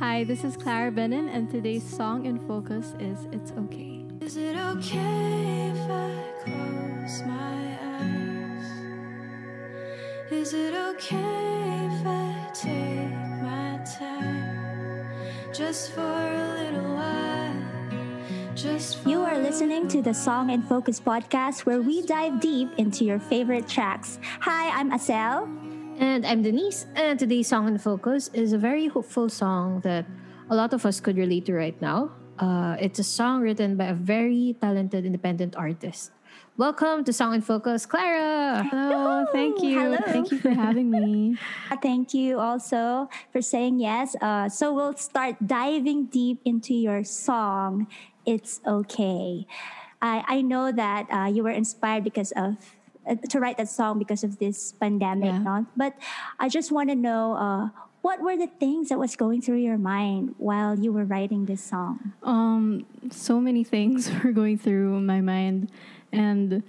Hi, this is Clara Benin, and today's song in focus is It's Okay. Is it okay if I close my eyes? Is it okay if I take my time? Just for a little while. Just for You are listening to the Song in Focus podcast where we dive deep into your favorite tracks. Hi, I'm Asel. And I'm Denise, and today's song in focus is a very hopeful song that a lot of us could relate to right now. Uh, it's a song written by a very talented independent artist. Welcome to Song in Focus, Clara. Hello, thank you. Hello. Thank you for having me. Thank you also for saying yes. Uh, so we'll start diving deep into your song, It's Okay. I, I know that uh, you were inspired because of to write that song because of this pandemic, Yeah. no? but I just want to know uh, what were the things that was going through your mind while you were writing this song? Um, so many things were going through my mind, and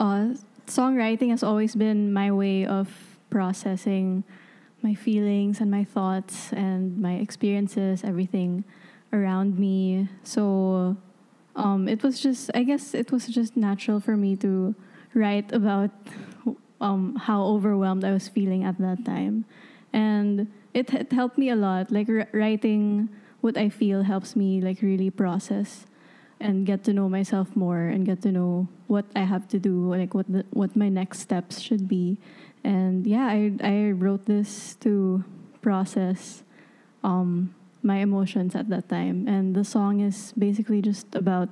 uh, songwriting has always been my way of processing my feelings and my thoughts and my experiences, everything around me. So um, it was just, I guess, it was just natural for me to write about um, how overwhelmed I was feeling at that time, and it, it helped me a lot. Like r- writing what I feel helps me like really process and get to know myself more and get to know what I have to do, like what the, what my next steps should be. And yeah, I I wrote this to process um, my emotions at that time. And the song is basically just about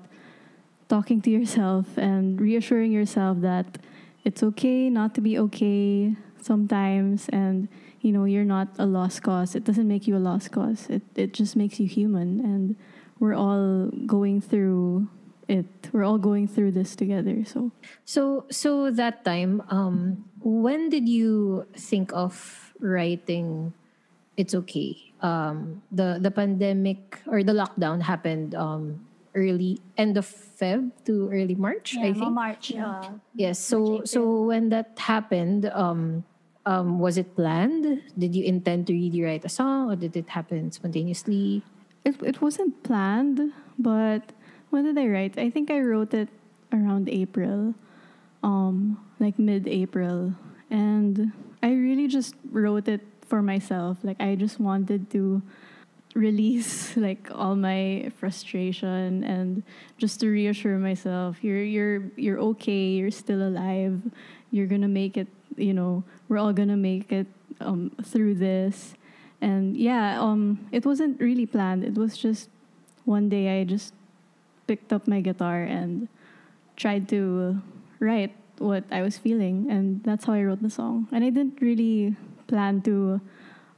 talking to yourself and reassuring yourself that it's okay not to be okay sometimes and you know you're not a lost cause it doesn't make you a lost cause it, it just makes you human and we're all going through it we're all going through this together so So, so that time, um, when did you think of writing? It's okay. Um, the the pandemic or the lockdown happened um, early end of Feb to early March, I think. March. Uh, Yes. So so when that happened, um, um, was it planned? Did you intend to really write a song, or did it happen spontaneously? it, it wasn't planned but when did i write i think i wrote it around april um like mid-april and i really just wrote it for myself like i just wanted to release like all my frustration and just to reassure myself you're you're you're okay you're still alive. You're gonna make it you know we're all gonna make it um, through this. And yeah um it wasn't really planned. It was just one day i just picked up my guitar and tried to write what i was feeling and that's how i wrote the song. And i didn't really plan to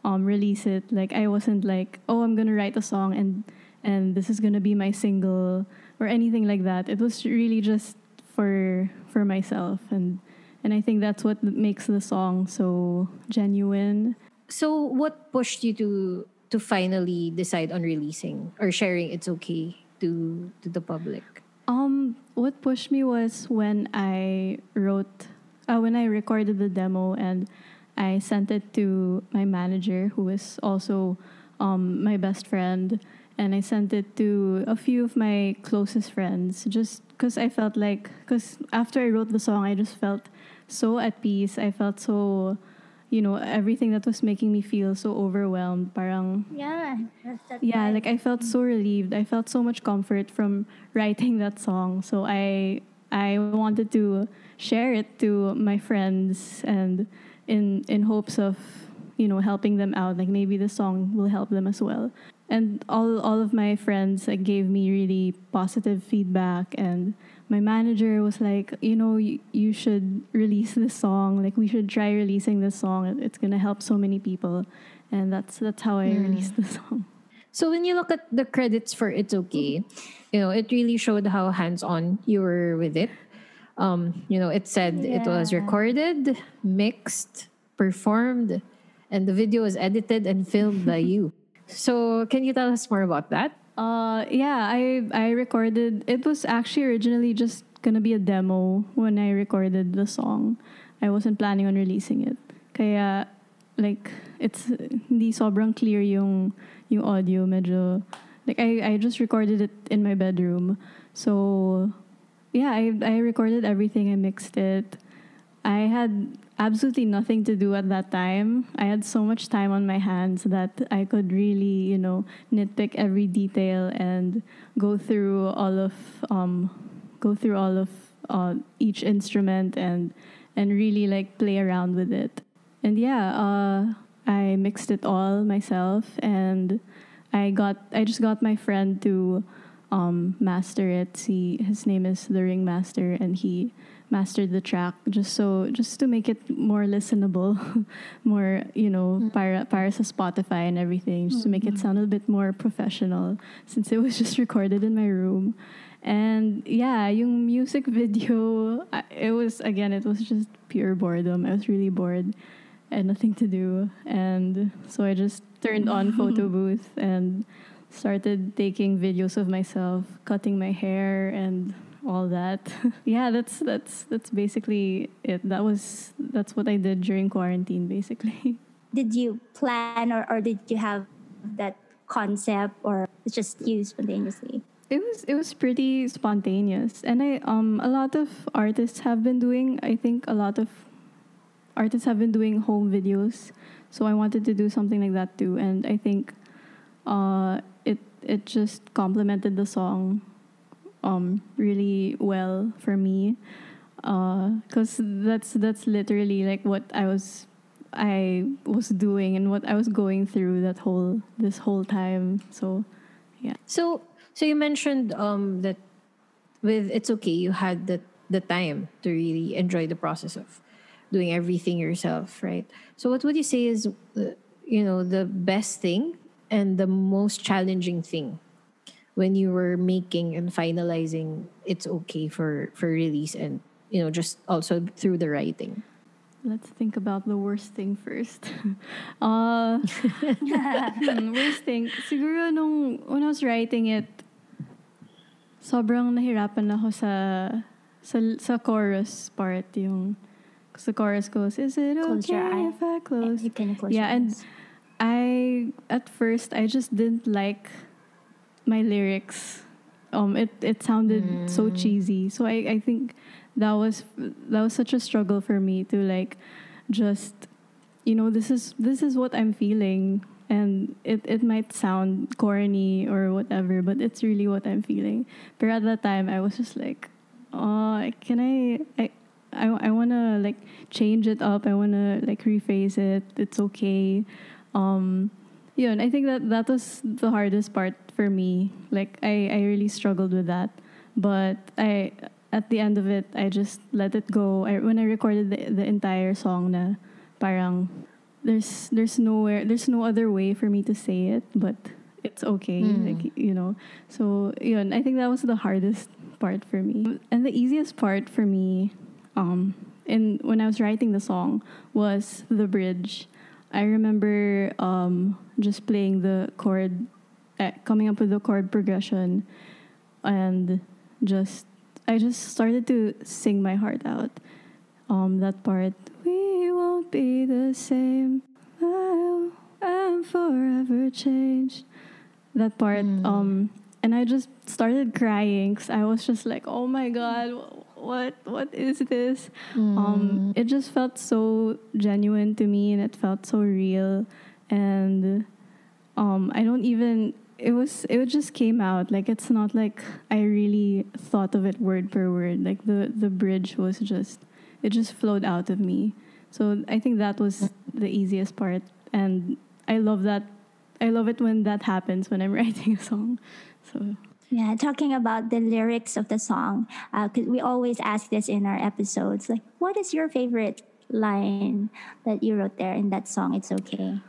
um, release it like i wasn't like oh i'm gonna write a song and and this is gonna be my single or anything like that it was really just for for myself and and i think that's what makes the song so genuine So what pushed you to to finally decide on releasing or sharing? It's okay to to the public. Um, what pushed me was when I wrote, uh, when I recorded the demo and I sent it to my manager, who is also um, my best friend, and I sent it to a few of my closest friends, just because I felt like, because after I wrote the song, I just felt so at peace. I felt so, you know, everything that was making me feel so overwhelmed. Parang yeah. Yeah like i felt so relieved i felt so much comfort from writing that song so i i wanted to share it to my friends and in in hopes of you know helping them out. Like maybe the song will help them as well. And all all of my friends like, gave me really positive feedback. And my manager was like you know you, you should release this song. Like we should try releasing this song. It's gonna help so many people. And that's that's how i hmm. released the song. So when you look at the credits for It's Okay, you know, it really showed how hands-on you were with it. Um, you know, it said it was recorded, mixed, performed, and the video was edited and filmed by you. So can you tell us more about that? Uh, yeah, I I recorded. It was actually originally just gonna be a demo when I recorded the song. I wasn't planning on releasing it. Kaya like it's hindi sobrang clear yung yung audio medyo like I I just recorded it in my bedroom. So yeah, I I recorded everything. I mixed it. I had absolutely nothing to do at that time. I had so much time on my hands that I could really, you know, nitpick every detail and go through all of um go through all of uh, each instrument and and really like play around with it. And yeah, uh, I mixed it all myself and I got I just got my friend to um, master it. See, his name is the Ringmaster, and he mastered the track just so just to make it more listenable, more you know para para sa Spotify and everything, just to make it sound a bit more professional since it was just recorded in my room. And yeah, yung music video, it was again, it was just pure boredom. I was really bored. I had nothing to do, and so I just turned on photo booth and started taking videos of myself cutting my hair and all that. yeah, that's that's that's basically it. That was that's what I did during quarantine basically. Did you plan or, or did you have that concept or just you spontaneously? It was it was pretty spontaneous. And I um a lot of artists have been doing I think a lot of artists have been doing home videos. So I wanted to do something like that too and I think uh it just complemented the song um really well for me because that's that's literally like what I was I was doing and what I was going through that whole this whole time so yeah. So so you mentioned um that with it's okay you had the the time to really enjoy the process of doing everything yourself, right? So what would you say is uh, you know the best thing and the most challenging thing when you were making and finalizing it's okay for for release and you know just also through the writing. Let's think about the worst thing first. uh, worst thing. Siguro nung when I was writing it, sobrang nahirapan ako sa sa, sa chorus part yung Because the chorus goes, Is it okay if I close? You can close yeah, and eyes. I at first I just didn't like my lyrics. Um, it it sounded so cheesy. So I, I think that was that was such a struggle for me to like just you know this is this is what I'm feeling and it, it might sound corny or whatever but it's really what I'm feeling. But at that time I was just like, oh, can I I I, I want to like change it up. I want to like rephrase it. It's okay. Um, yun, I think that that was the hardest part for me. Like I, I really struggled with that. But I at the end of it, I just let it go. I, when I recorded the, the entire song na parang there's there's nowhere there's no other way for me to say it, but it's okay. Like you know. So yun, I think that was the hardest part for me. And the easiest part for me um, in when I was writing the song was the bridge. I remember um, just playing the chord, uh, coming up with the chord progression, and just I just started to sing my heart out. Um, that part, we won't be the same. I am forever changed. That part, um, and I just started crying because I was just like, oh my god, what what is this? Um, it just felt so genuine to me, and it felt so real, and um, I don't even. It was. It just came out like it's not like I really thought of it word per word. Like the the bridge was just. It just flowed out of me. So I think that was the easiest part, and I love that. I love it when that happens when I'm writing a song. So Yeah, talking about the lyrics of the song, because we always ask this in our episodes. Like, what is your favorite line that you wrote there in that song? It's okay.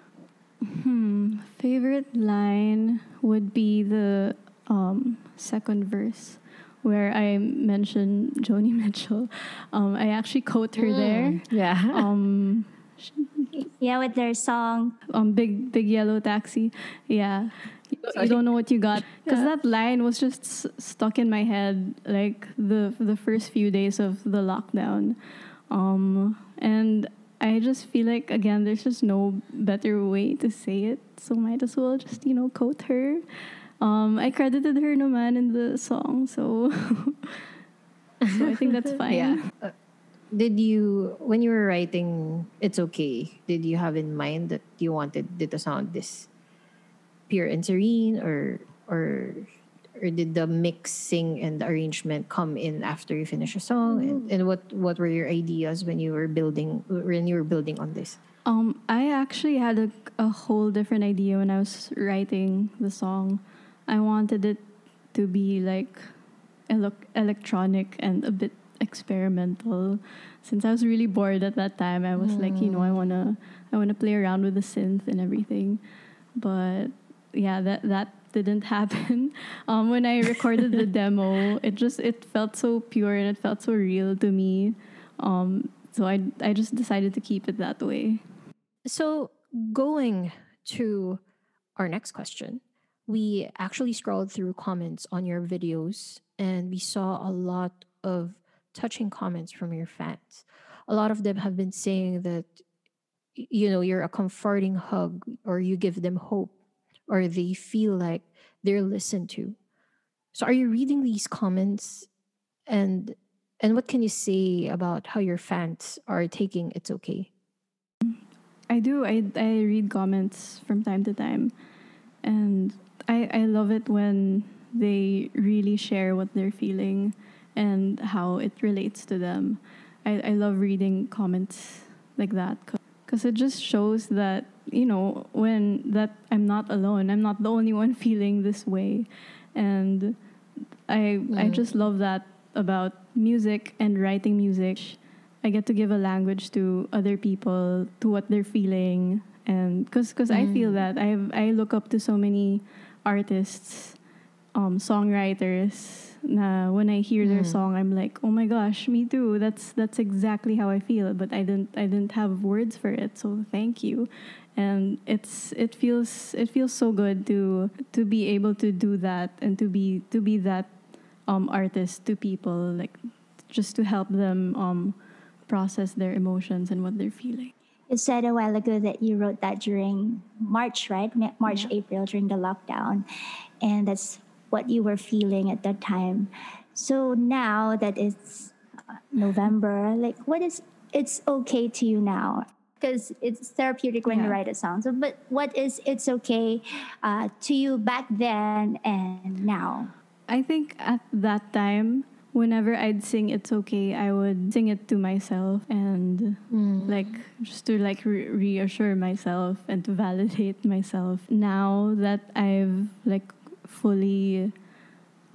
Favorite line would be the um, second verse where I mentioned Joni Mitchell. Um, I actually quote her there. Yeah. Um, Yeah, with their song. um, big big yellow taxi. Yeah, you, don't know what you got because that line was just s- stuck in my head like the the first few days of the lockdown, um, and I just feel like again there's just no better way to say it so might as well just you know quote her. Um, I credited her no man in the song, so so I think that's fine. Yeah. Uh, did you when you were writing it's okay did you have in mind that you wanted it to sound this pure and serene or or or did the mixing and the arrangement come in after you finish a song and, and what what were your ideas when you were building when you were building on this Um, I actually had a, a whole different idea when I was writing the song. I wanted it to be like elo- electronic and a bit experimental. Since I was really bored at that time, I was like, you know, I wanna I wanna play around with the synth and everything. But yeah, that that didn't happen. Um, when I recorded the demo, it just it felt so pure and it felt so real to me. Um, so I I just decided to keep it that way. So, going to our next question, we actually scrolled through comments on your videos and we saw a lot of touching comments from your fans. A lot of them have been saying that, you know, you're a comforting hug or you give them hope or they feel like they're listened to. So, are you reading these comments and and what can you say about how your fans are taking it's okay? I do. I I read comments from time to time, and I I love it when they really share what they're feeling and how it relates to them. I I love reading comments like that because it just shows that you know when that I'm not alone. I'm not the only one feeling this way, and I I Mm. just love that about music and writing music. I get to give a language to other people to what they're feeling and cuz cuz I feel that I I look up to so many artists um songwriters na when I hear their Mm. song I'm like oh my gosh me too that's that's exactly how I feel but I didn't I didn't have words for it so thank you and it's it feels it feels so good to to be able to do that and to be to be that um artist to people like just to help them um process their emotions and what they're feeling You said a while ago that you wrote that during March, right? Ma- March, April, during the lockdown. And that's what you were feeling at that time. So now that it's uh, November, like what is it's okay to you now? Because it's therapeutic when you write a song. So, but what is it's okay uh, to you back then and now? I think at that time, whenever I'd sing "It's Okay," I would sing it to myself and like just to like re- reassure myself and to validate myself. Now that I've like fully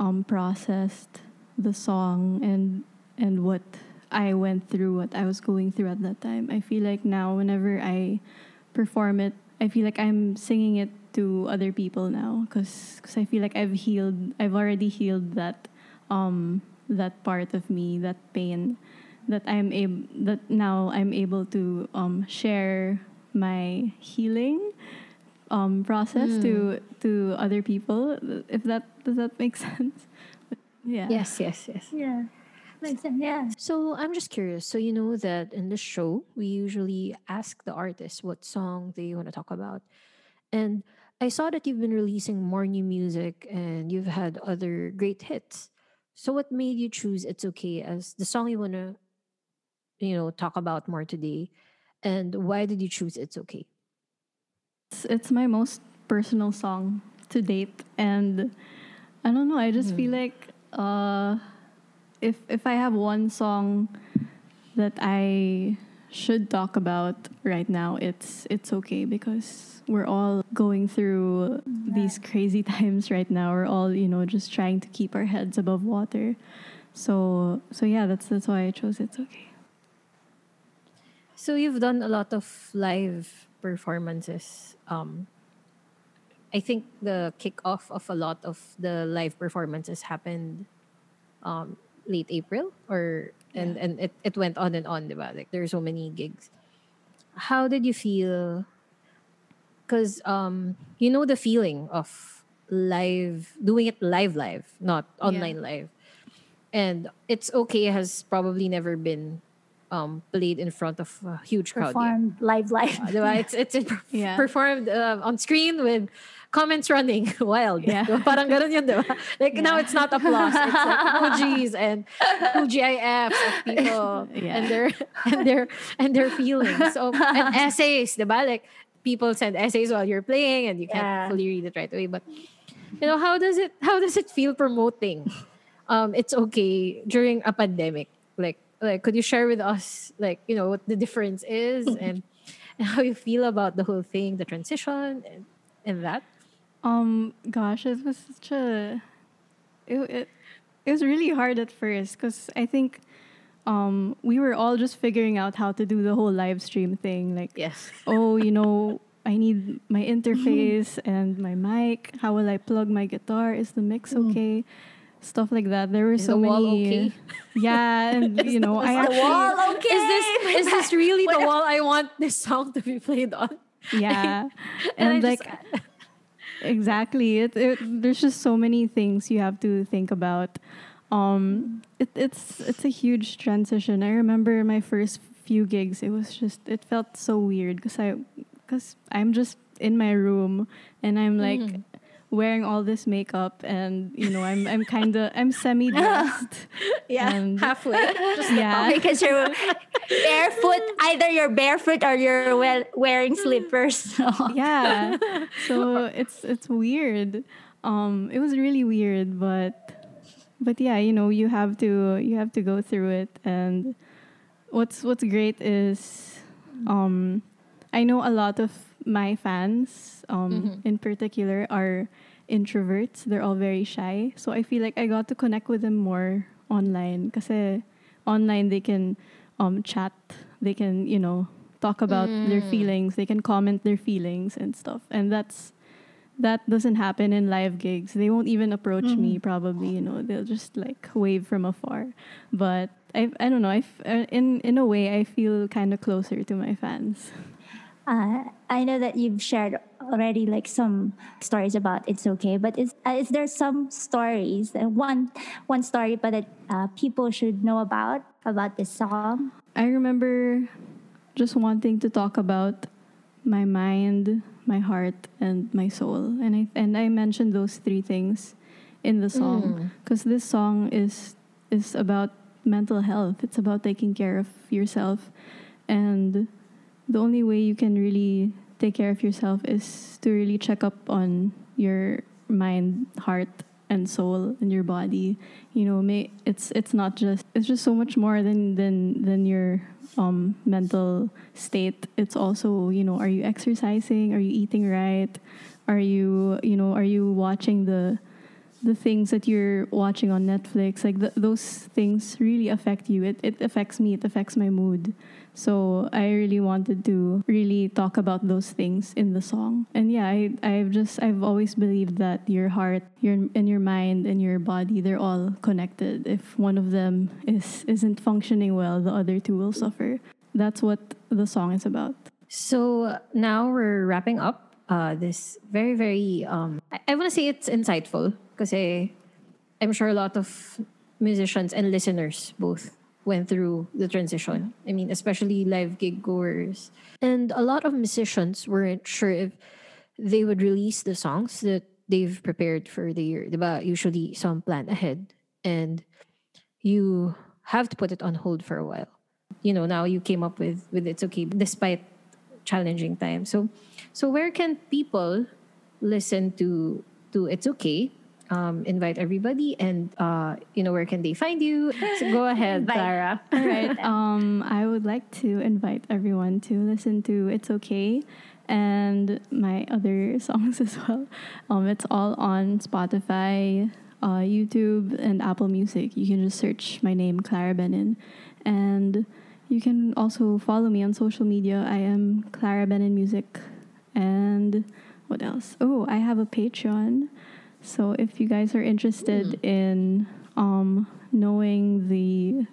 um, processed the song and and what I went through, what I was going through at that time, I feel like now whenever I perform it, I feel like I'm singing it to other people now because I feel like I've healed, I've already healed that um, that part of me, that pain, that I'm able, that now I'm able to um, share my healing um, process to to other people. If that does that make sense? But, yeah. Yes, yes, yes. Yeah. Makes sense. Yeah. So I'm just curious. So you know that in this show, we usually ask the artist what song they want to talk about. And I saw that you've been releasing more new music and you've had other great hits. So what made you choose It's Okay as the song you want to you know talk about more today? And why did you choose It's Okay? It's, it's my most personal song to date, and I don't know. I just feel like uh, if if I have one song that I should talk about right now, it's it's okay because we're all going through these crazy times right now. We're all you know just trying to keep our heads above water. So so yeah, that's that's why I chose it's okay. So you've done a lot of live performances. Um, I think the kickoff of a lot of the live performances happened um, late April, or and and it, it went on and on, diba? Like there are so many gigs. How did you feel? Because um, you know the feeling of live doing it live, live, not online live, and it's okay has probably never been um, played in front of a huge crowd. Yeah. Performed live, live. Diba? It's it's per- Yeah. performed uh, on screen with comments running wild. Yeah. Diba? Parang ganun yun, diba? Like now it's not applause. It's like emojis and GIFs of people Yeah. and their and their and their feelings. So and essays, diba? Like people send essays while you're playing and you can't Yeah. fully read it right away. But you know, how does it how does it feel promoting? Um, it's okay during a pandemic. Like like could you share with us like, you know, what the difference is and and how you feel about the whole thing, the transition and, and that? Um, gosh, it was such a. It it, it was really hard at first because I think, um, we were all just figuring out how to do the whole live stream thing. Like, Yes. oh, you know, I need my interface and my mic. How will I plug my guitar? Is the mix okay? Stuff like that. There were Is so the wall many. okay? Yeah, and you know, I actually, wall, okay. Is this is this really the wall I want this song to be played on? yeah, And and, like just- exactly it, it there's just so many things you have to think about um it, it's it's a huge transition i remember my first few gigs it was just it felt so weird because i because i'm just in my room and i'm like Mm-hmm. Wearing all this makeup and you know i'm i'm kind of i'm semi dressed yeah, and- halfway. Just yeah because you're barefoot. Either you're barefoot or you're well wearing slippers. yeah so it's it's weird um it was really weird but but yeah you know you have to you have to go through it and what's what's great is um i know a lot of my fans um in particular are introverts. They're all very shy. So i feel like i got to connect with them more online. Because online they can um chat. They can you know talk about their feelings. They can comment their feelings and stuff. And that's that doesn't happen in live gigs. They won't even approach me probably you know. They'll just like wave from afar. But i i don't know. I f- uh, in in a way i feel kind of closer to my fans Uh, I know that you've shared already like some stories about it's okay, but is uh, is there some stories uh, one one story but that uh, people should know about about this song? I remember just wanting to talk about my mind, my heart, and my soul, and I and I mentioned those three things in the song because this song is is about mental health. It's about taking care of yourself, and the only way you can really take care of yourself is to really check up on your mind, heart, and soul and your body. You know, may it's it's not just it's just so much more than than than your um mental state. It's also, you know, are you exercising? Are you eating right? Are you, you know, are you watching the the things that you're watching on Netflix, like th- those things really affect you. It, it affects me, it affects my mood. So I really wanted to really talk about those things in the song. And yeah, I, I've just, I've always believed that your heart, your, and your mind and your body, they're all connected. If one of them is, isn't functioning well, the other two will suffer. That's what the song is about. So now we're wrapping up uh, this very, very, um, I, I want to say it's insightful because I'm sure a lot of musicians and listeners both went through the transition. I mean, especially live gig goers. And a lot of musicians weren't sure if they would release the songs that they've prepared for the year. Diba? Usually some plan ahead and you have to put it on hold for a while. You know, now you came up with with it's okay despite challenging times. So so where can people listen to to it's okay? Um, invite everybody and uh, you know where can they find you? So go ahead. Clara. All right. Um, I would like to invite everyone to listen to "It's Okay" and my other songs as well. Um, it's all on Spotify, uh, YouTube, and Apple Music. You can just search my name, Clara Benin, and you can also follow me on social media. I am Clara Benin Music, and what else? Oh, I have a Patreon. So if you guys are interested in um, knowing the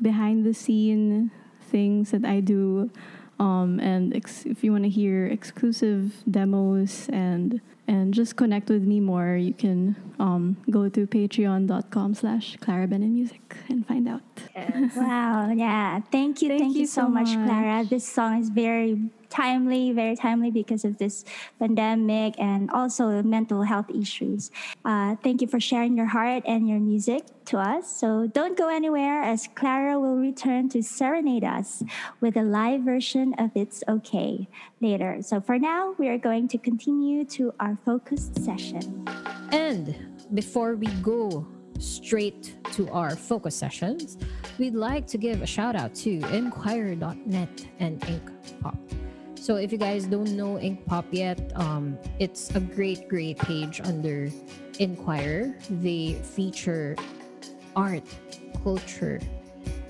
behind the scene things that I do, um, and ex- if you want to hear exclusive demos and and just connect with me more, you can um, go to patreon.com slash Clara Benin Music and find out. wow, yeah. Thank you. Thank, Thank you, you so so much, much. Clara. This song is very timely, very timely because of this pandemic and also mental health issues. Uh, thank you for sharing your heart and your music to us. So don't go anywhere as Clara will return to serenade us with a live version of It's Okay later. So for now, we are going to continue to our focused session. And before we go straight to our focus sessions, we'd like to give a shout out to Inquirer.net and Ink Pop. So if you guys don't know INQPOP yet, um, it's a great, great page under Inquirer. They feature art, culture,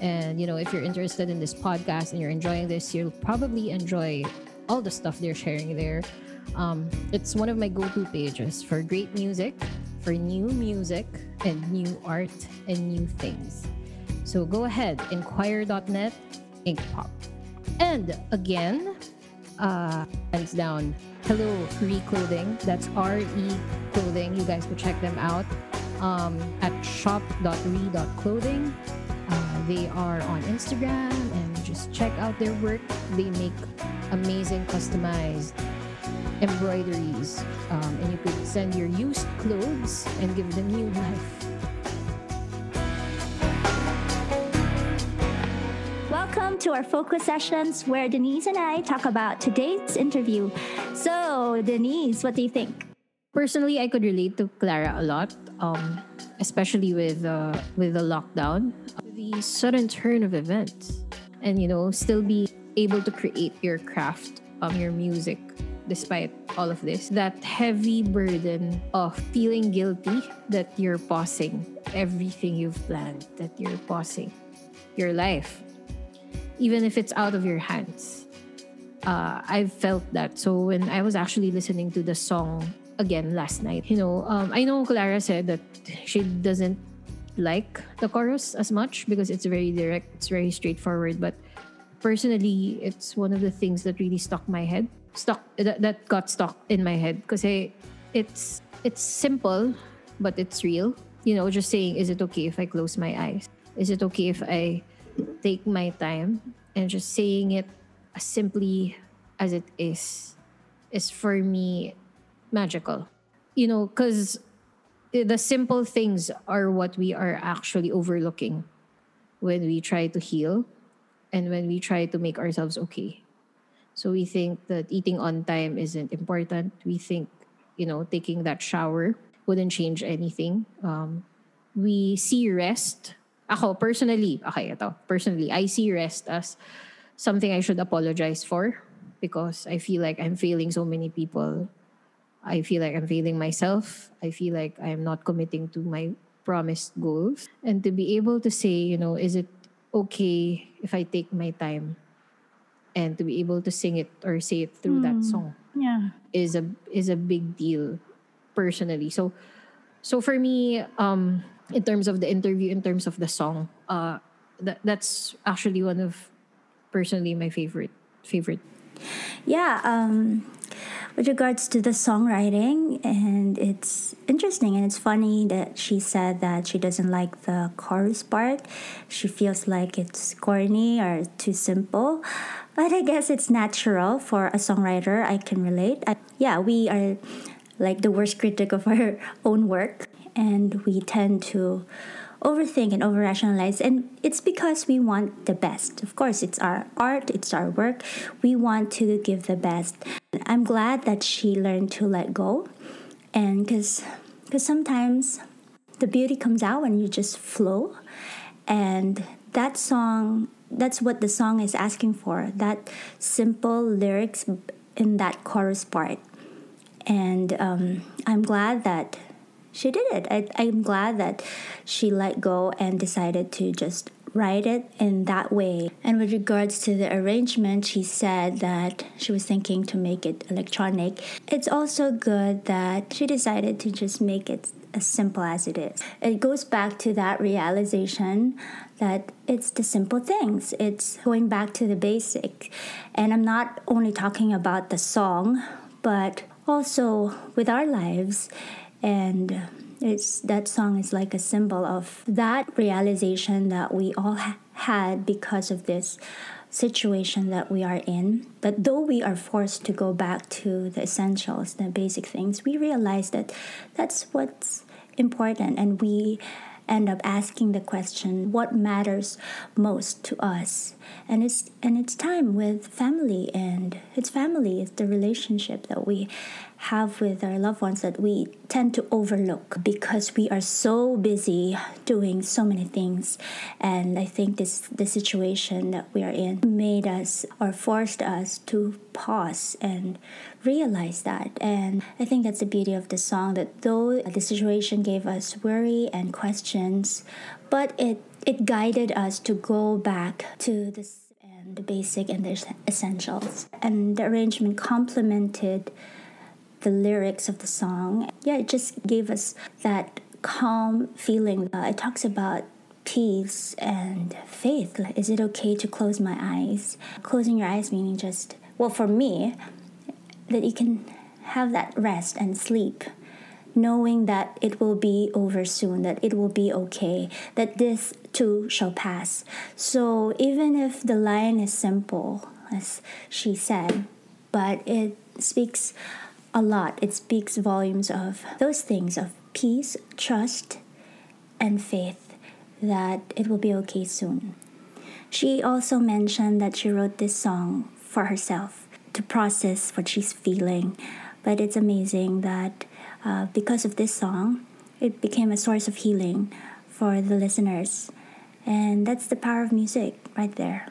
and you know, if you're interested in this podcast and you're enjoying this, you'll probably enjoy all the stuff they're sharing there. Um, it's one of my go-to pages for great music, for new music and new art and new things. So go ahead, inquire.net, ink pop. And again, uh, hands down, hello Re Clothing. That's R E Clothing. You guys could check them out um, at shop.re.clothing. Uh, they are on Instagram and just check out their work. They make amazing customized embroideries, um, and you could send your used clothes and give them new life. Welcome to our focus sessions where Denise and I talk about today's interview. So, Denise, what do you think? Personally, I could relate to Clara a lot, um, especially with uh, with the lockdown, the sudden turn of events, and you know, still be able to create your craft, um, your music, despite all of this. That heavy burden of feeling guilty that you're pausing everything you've planned, that you're pausing your life, even if it's out of your hands uh, I've felt that. So when I was actually listening to the song again last night, you know, um, I know Clara said that she doesn't like the chorus as much because it's very direct, it's very straightforward. But personally, it's one of the things that really stuck my head, stuck that, that got stuck in my head because it's it's simple, but it's real. You know, just saying, is it okay if I close my eyes? Is it okay if I take my time and just saying it as simply as it is is for me magical. You know because the simple things are what we are actually overlooking when we try to heal and when we try to make ourselves okay. So we think that eating on time isn't important. We think you know taking that shower wouldn't change anything. Um, we see rest ako personally okay ito personally i see rest as something I should apologize for because I feel like I'm failing so many people. I feel like I'm failing myself. I feel like I'm not committing to my promised goals. And to be able to say, you know, is it okay if I take my time? And to be able to sing it or say it through that song Yeah. is a is a big deal personally. So so for me, um, in terms of the interview, in terms of the song, uh, that that's actually one of personally my favorite favorite. Yeah, um, with regards to the songwriting, and it's interesting and it's funny that she said that she doesn't like the chorus part. She feels like it's corny or too simple. But I guess it's natural for a songwriter. I can relate. I, yeah, we are like the worst critic of our own work, and we tend to overthink and over rationalize and it's because we want the best. Of course it's our art it's our work. We want to give the best. I'm glad that she learned to let go. And because because sometimes the beauty comes out when you just flow. And that song that's what the song is asking for that simple lyrics in that chorus part. And um, i'm glad that she did it. I, I'm glad that she let go and decided to just write it in that way. And with regards to the arrangement, she said that she was thinking to make it electronic. It's also good that she decided to just make it as simple as it is. It goes back to that realization that it's the simple things. It's going back to the basic. And I'm not only talking about the song, but also with our lives. And it's that song is like a symbol of that realization that we all ha- had because of this situation that we are in. That though we are forced to go back to the essentials, the basic things, we realize that that's what's important and we end up asking the question what matters most to us and it's and it's time with family and it's family it's the relationship that we have with our loved ones that we tend to overlook because we are so busy doing so many things. And i think this the situation that we are in made us or forced us to pause and realize that. And i think that's the beauty of the song that though the situation gave us worry and questions but it it guided us to go back to the and the basic and the essentials. And the arrangement complemented the lyrics of the song. Yeah, it just gave us that calm feeling. Uh, it talks about peace and faith. Like, is it okay to close my eyes? Closing your eyes meaning just, well, for me, that you can have that rest and sleep, knowing that it will be over soon, that it will be okay, that this too shall pass. So even if the line is simple, as she said, but it speaks a lot. It speaks volumes of those things of peace, trust, and faith that it will be okay soon. She also mentioned that she wrote this song for herself to process what she's feeling. But it's amazing that uh, because of this song, it became a source of healing for the listeners. And that's the power of music right there.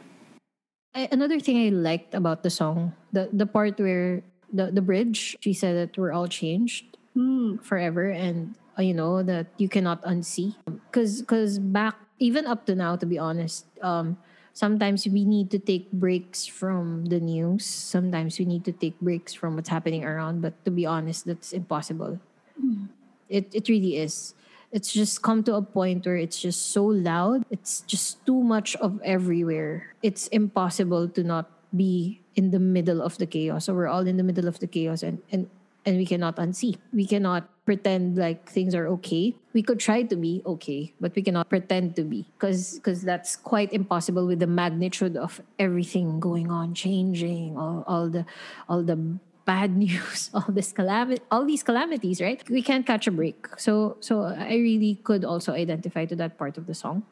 I, another thing I liked about the song, the the part where the the bridge she said that we're all changed Mm. forever and uh, you know that you cannot unsee. Because because back even up to now to be honest um sometimes we need to take breaks from the news. Sometimes we need to take breaks from what's happening around but to be honest that's impossible. It it really is. It's just come to a point where it's just so loud it's just too much of everywhere. It's impossible to not be in the middle of the chaos. So we're all in the middle of the chaos and and and we cannot unsee. We cannot pretend like things are okay. We could try to be okay but we cannot pretend to be because because that's quite impossible with the magnitude of everything going on changing all, all the all the bad news all this calamity all these calamities right? We can't catch a break. So so i really could also identify to that part of the song.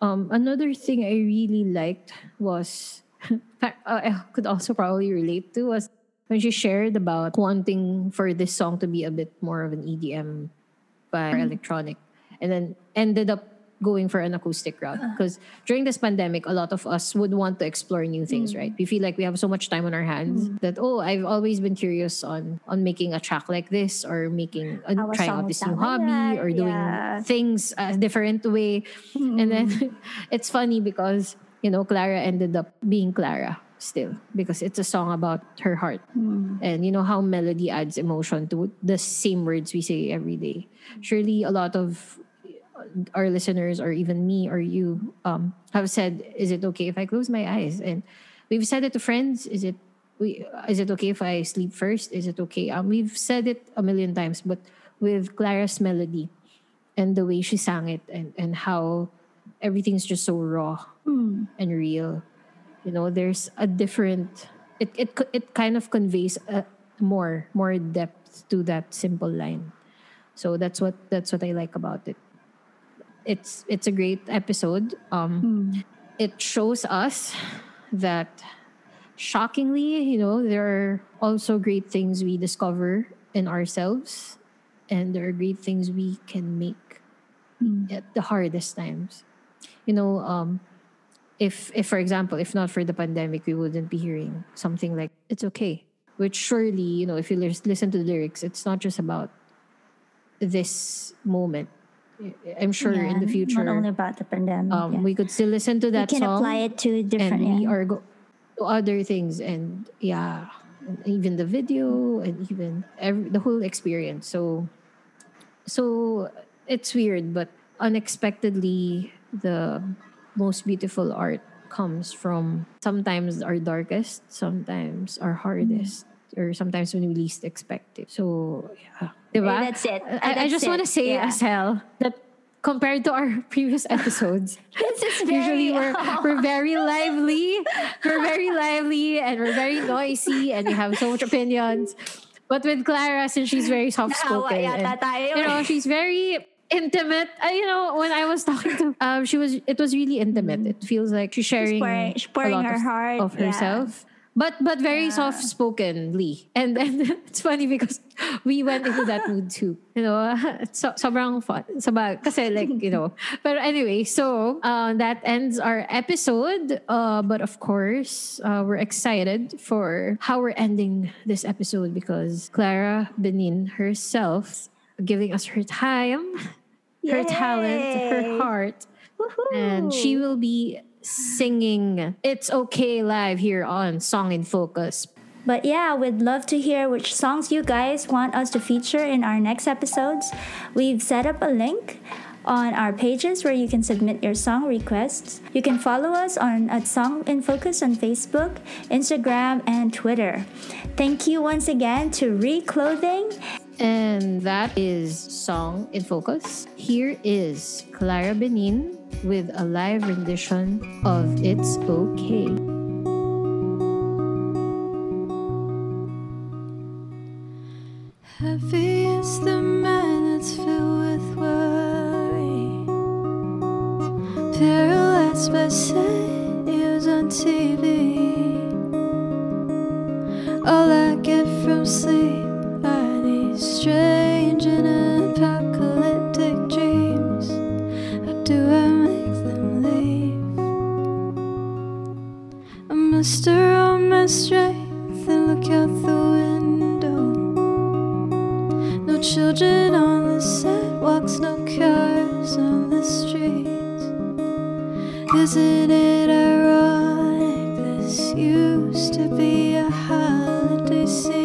Um, another thing I really liked was, Uh, I could also probably relate to was when she shared about wanting for this song to be a bit more of an EDM by electronic, and then ended up going for an acoustic route because during this pandemic a lot of us would want to explore new things right? We feel like we have so much time on our hands that oh i've always been curious on on making a track like this or making uh, Our trying out this new hobby or doing yeah. things a different way. And then it's funny because you know Clara ended up being Clara still because it's a song about her heart. And you know how melody adds emotion to the same words we say every day. Surely a lot of our listeners or even me or you um, have said is it okay if i close my eyes? And we've said it to friends. Is it we is it okay if i sleep first? Is it okay? Um, we've said it a million times but with clara's melody and the way she sang it and and how everything's just so raw and real. You know there's a different it it it kind of conveys a, more more depth to that simple line. So that's what that's what i like about it. It's it's a great episode. Um it shows us that shockingly you know there are also great things we discover in ourselves and there are great things we can make at the hardest times. You know um if if for example if not for the pandemic we wouldn't be hearing something like it's okay which surely you know if you lis- listen to the lyrics it's not just about this moment i'm sure in the future Not only about the pandemic. um, yeah. we could still listen to that. We can song apply it to different. and we are go- to other things and yeah and even the video and even every, the whole experience so so it's weird but unexpectedly the most beautiful art comes from sometimes our darkest sometimes our hardest or sometimes when we least expect it. So, yeah. Diba? That's it. I, I just want to say Yeah. as hell that compared to our previous episodes, usually we're, we're very lively, we're very lively, and we're very noisy, and we have so much opinions. But with Clara, since she's very soft spoken, you know, she's very intimate. Uh, you know, when I was talking to, um, she was. It was really intimate. It feels like she's sharing, pouring- she's a pouring lot her of, heart, of yeah. herself. But but very Yeah. soft spokenly, and then it's funny because we went into that mood too. You know, so, sobrang fun. Sabag, kasi like you know. But anyway, so uh, that ends our episode. Uh, but of course, uh, we're excited for how we're ending this episode because Clara Benin herself giving us her time, her talent, her Yay. heart, and she will be singing "It's Okay" live here on Song in Focus. But yeah, we'd love to hear which songs you guys want us to feature in our next episodes. We've set up a link on our pages where you can submit your song requests. You can follow us on at Song in Focus on Facebook, Instagram, and Twitter. Thank you once again to Reclothing. And that is Song in Focus. Here is Clara Benin with a live rendition of It's Okay. Heavy is the man that's filled with worry, paralyzed by sad on TV. All I get from sleep strange and apocalyptic dreams. How do I make them leave? I muster all my strength and look out the window. No children on the sidewalks, no cars on the streets. Isn't it ironic? This used to be a holiday scene.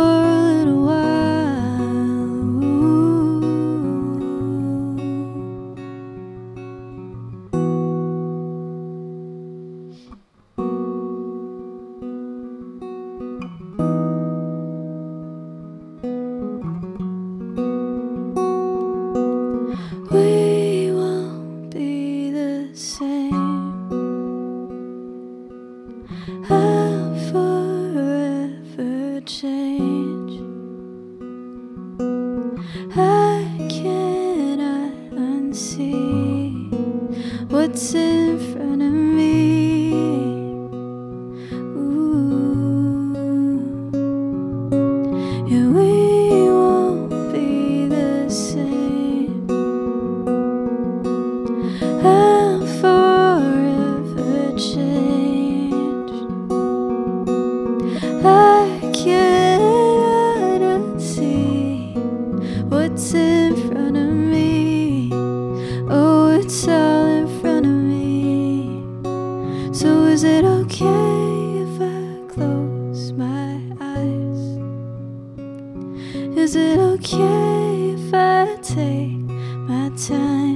For a little while. 在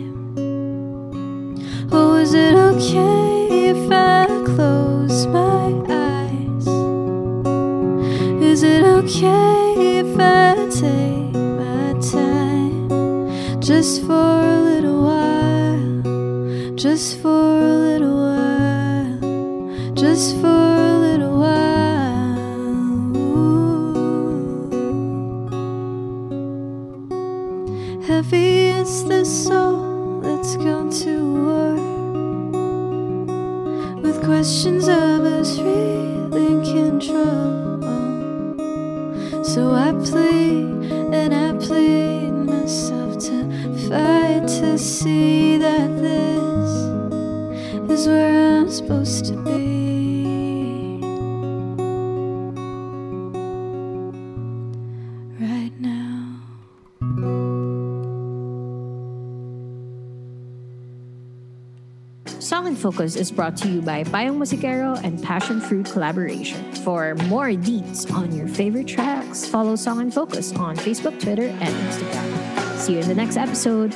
Focus is brought to you by Payong Musikero and Passion Fruit Collaboration. For more deets on your favorite tracks, follow Song in Focus on Facebook, Twitter, and Instagram. See you in the next episode.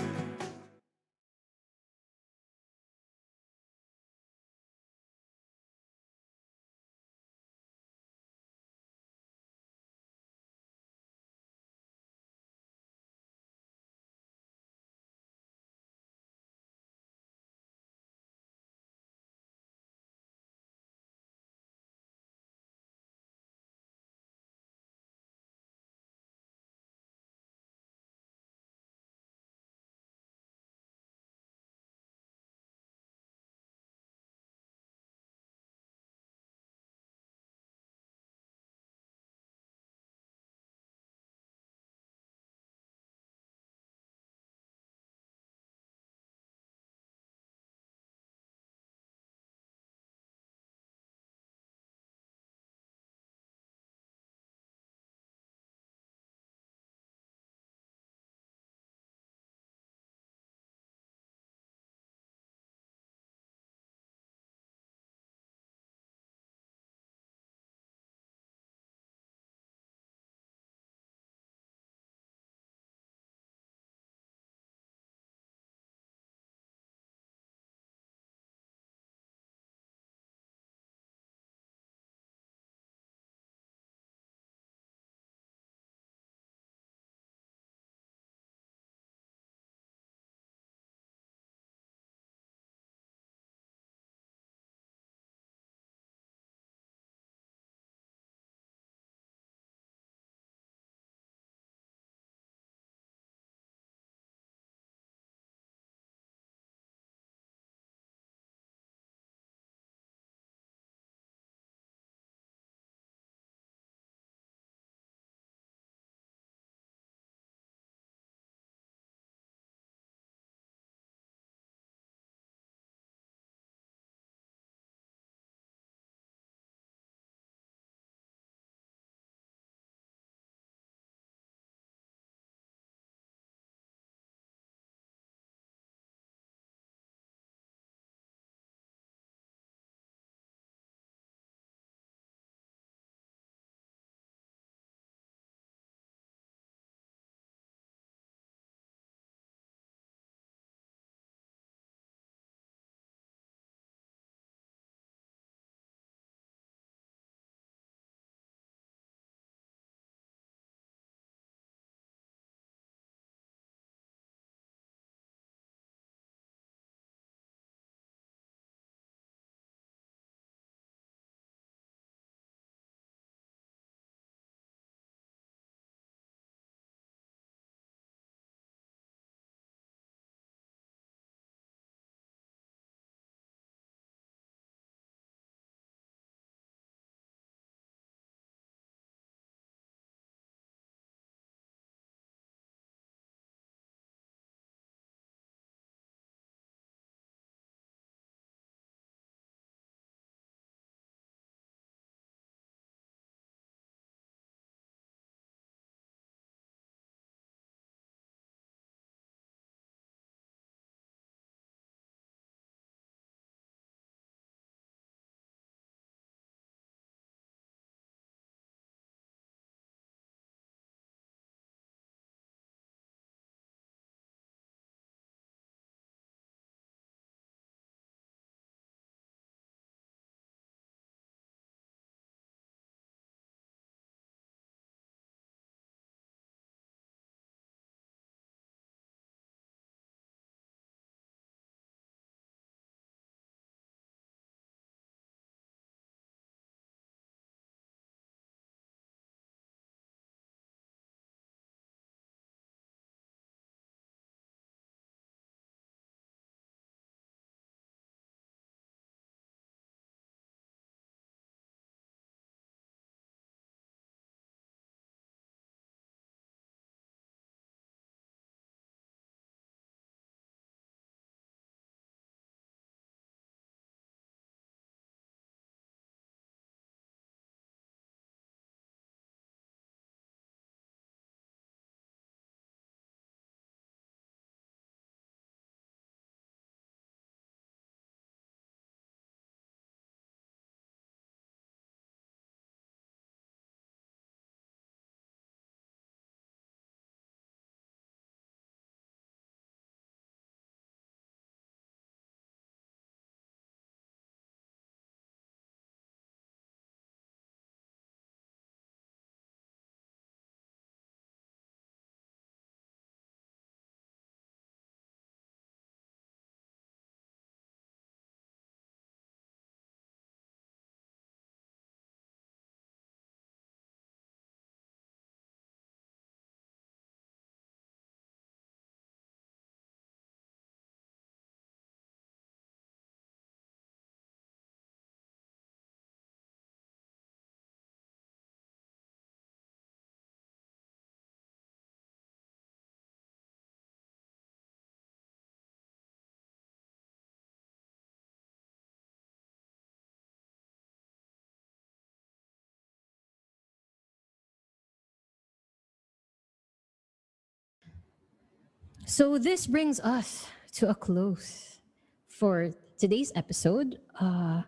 So this brings us to a close for today's episode. Uh,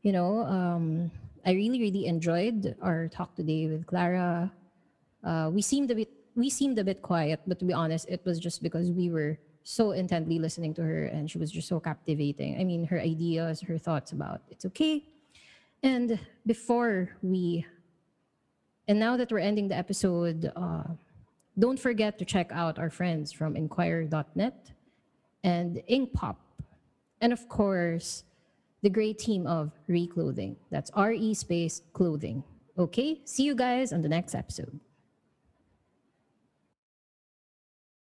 you know, um, I really, really enjoyed our talk today with Clara. Uh, we seemed a bit we seemed a bit quiet, but to be honest, it was just because we were so intently listening to her and she was just so captivating. I mean, her ideas, her thoughts about it's okay. And before we, and now that we're ending the episode, uh, don't forget to check out our friends from Inquirer.net and INQPOP. And of course, the great team of Reclothing. That's R E space clothing. Okay, see you guys on the next episode.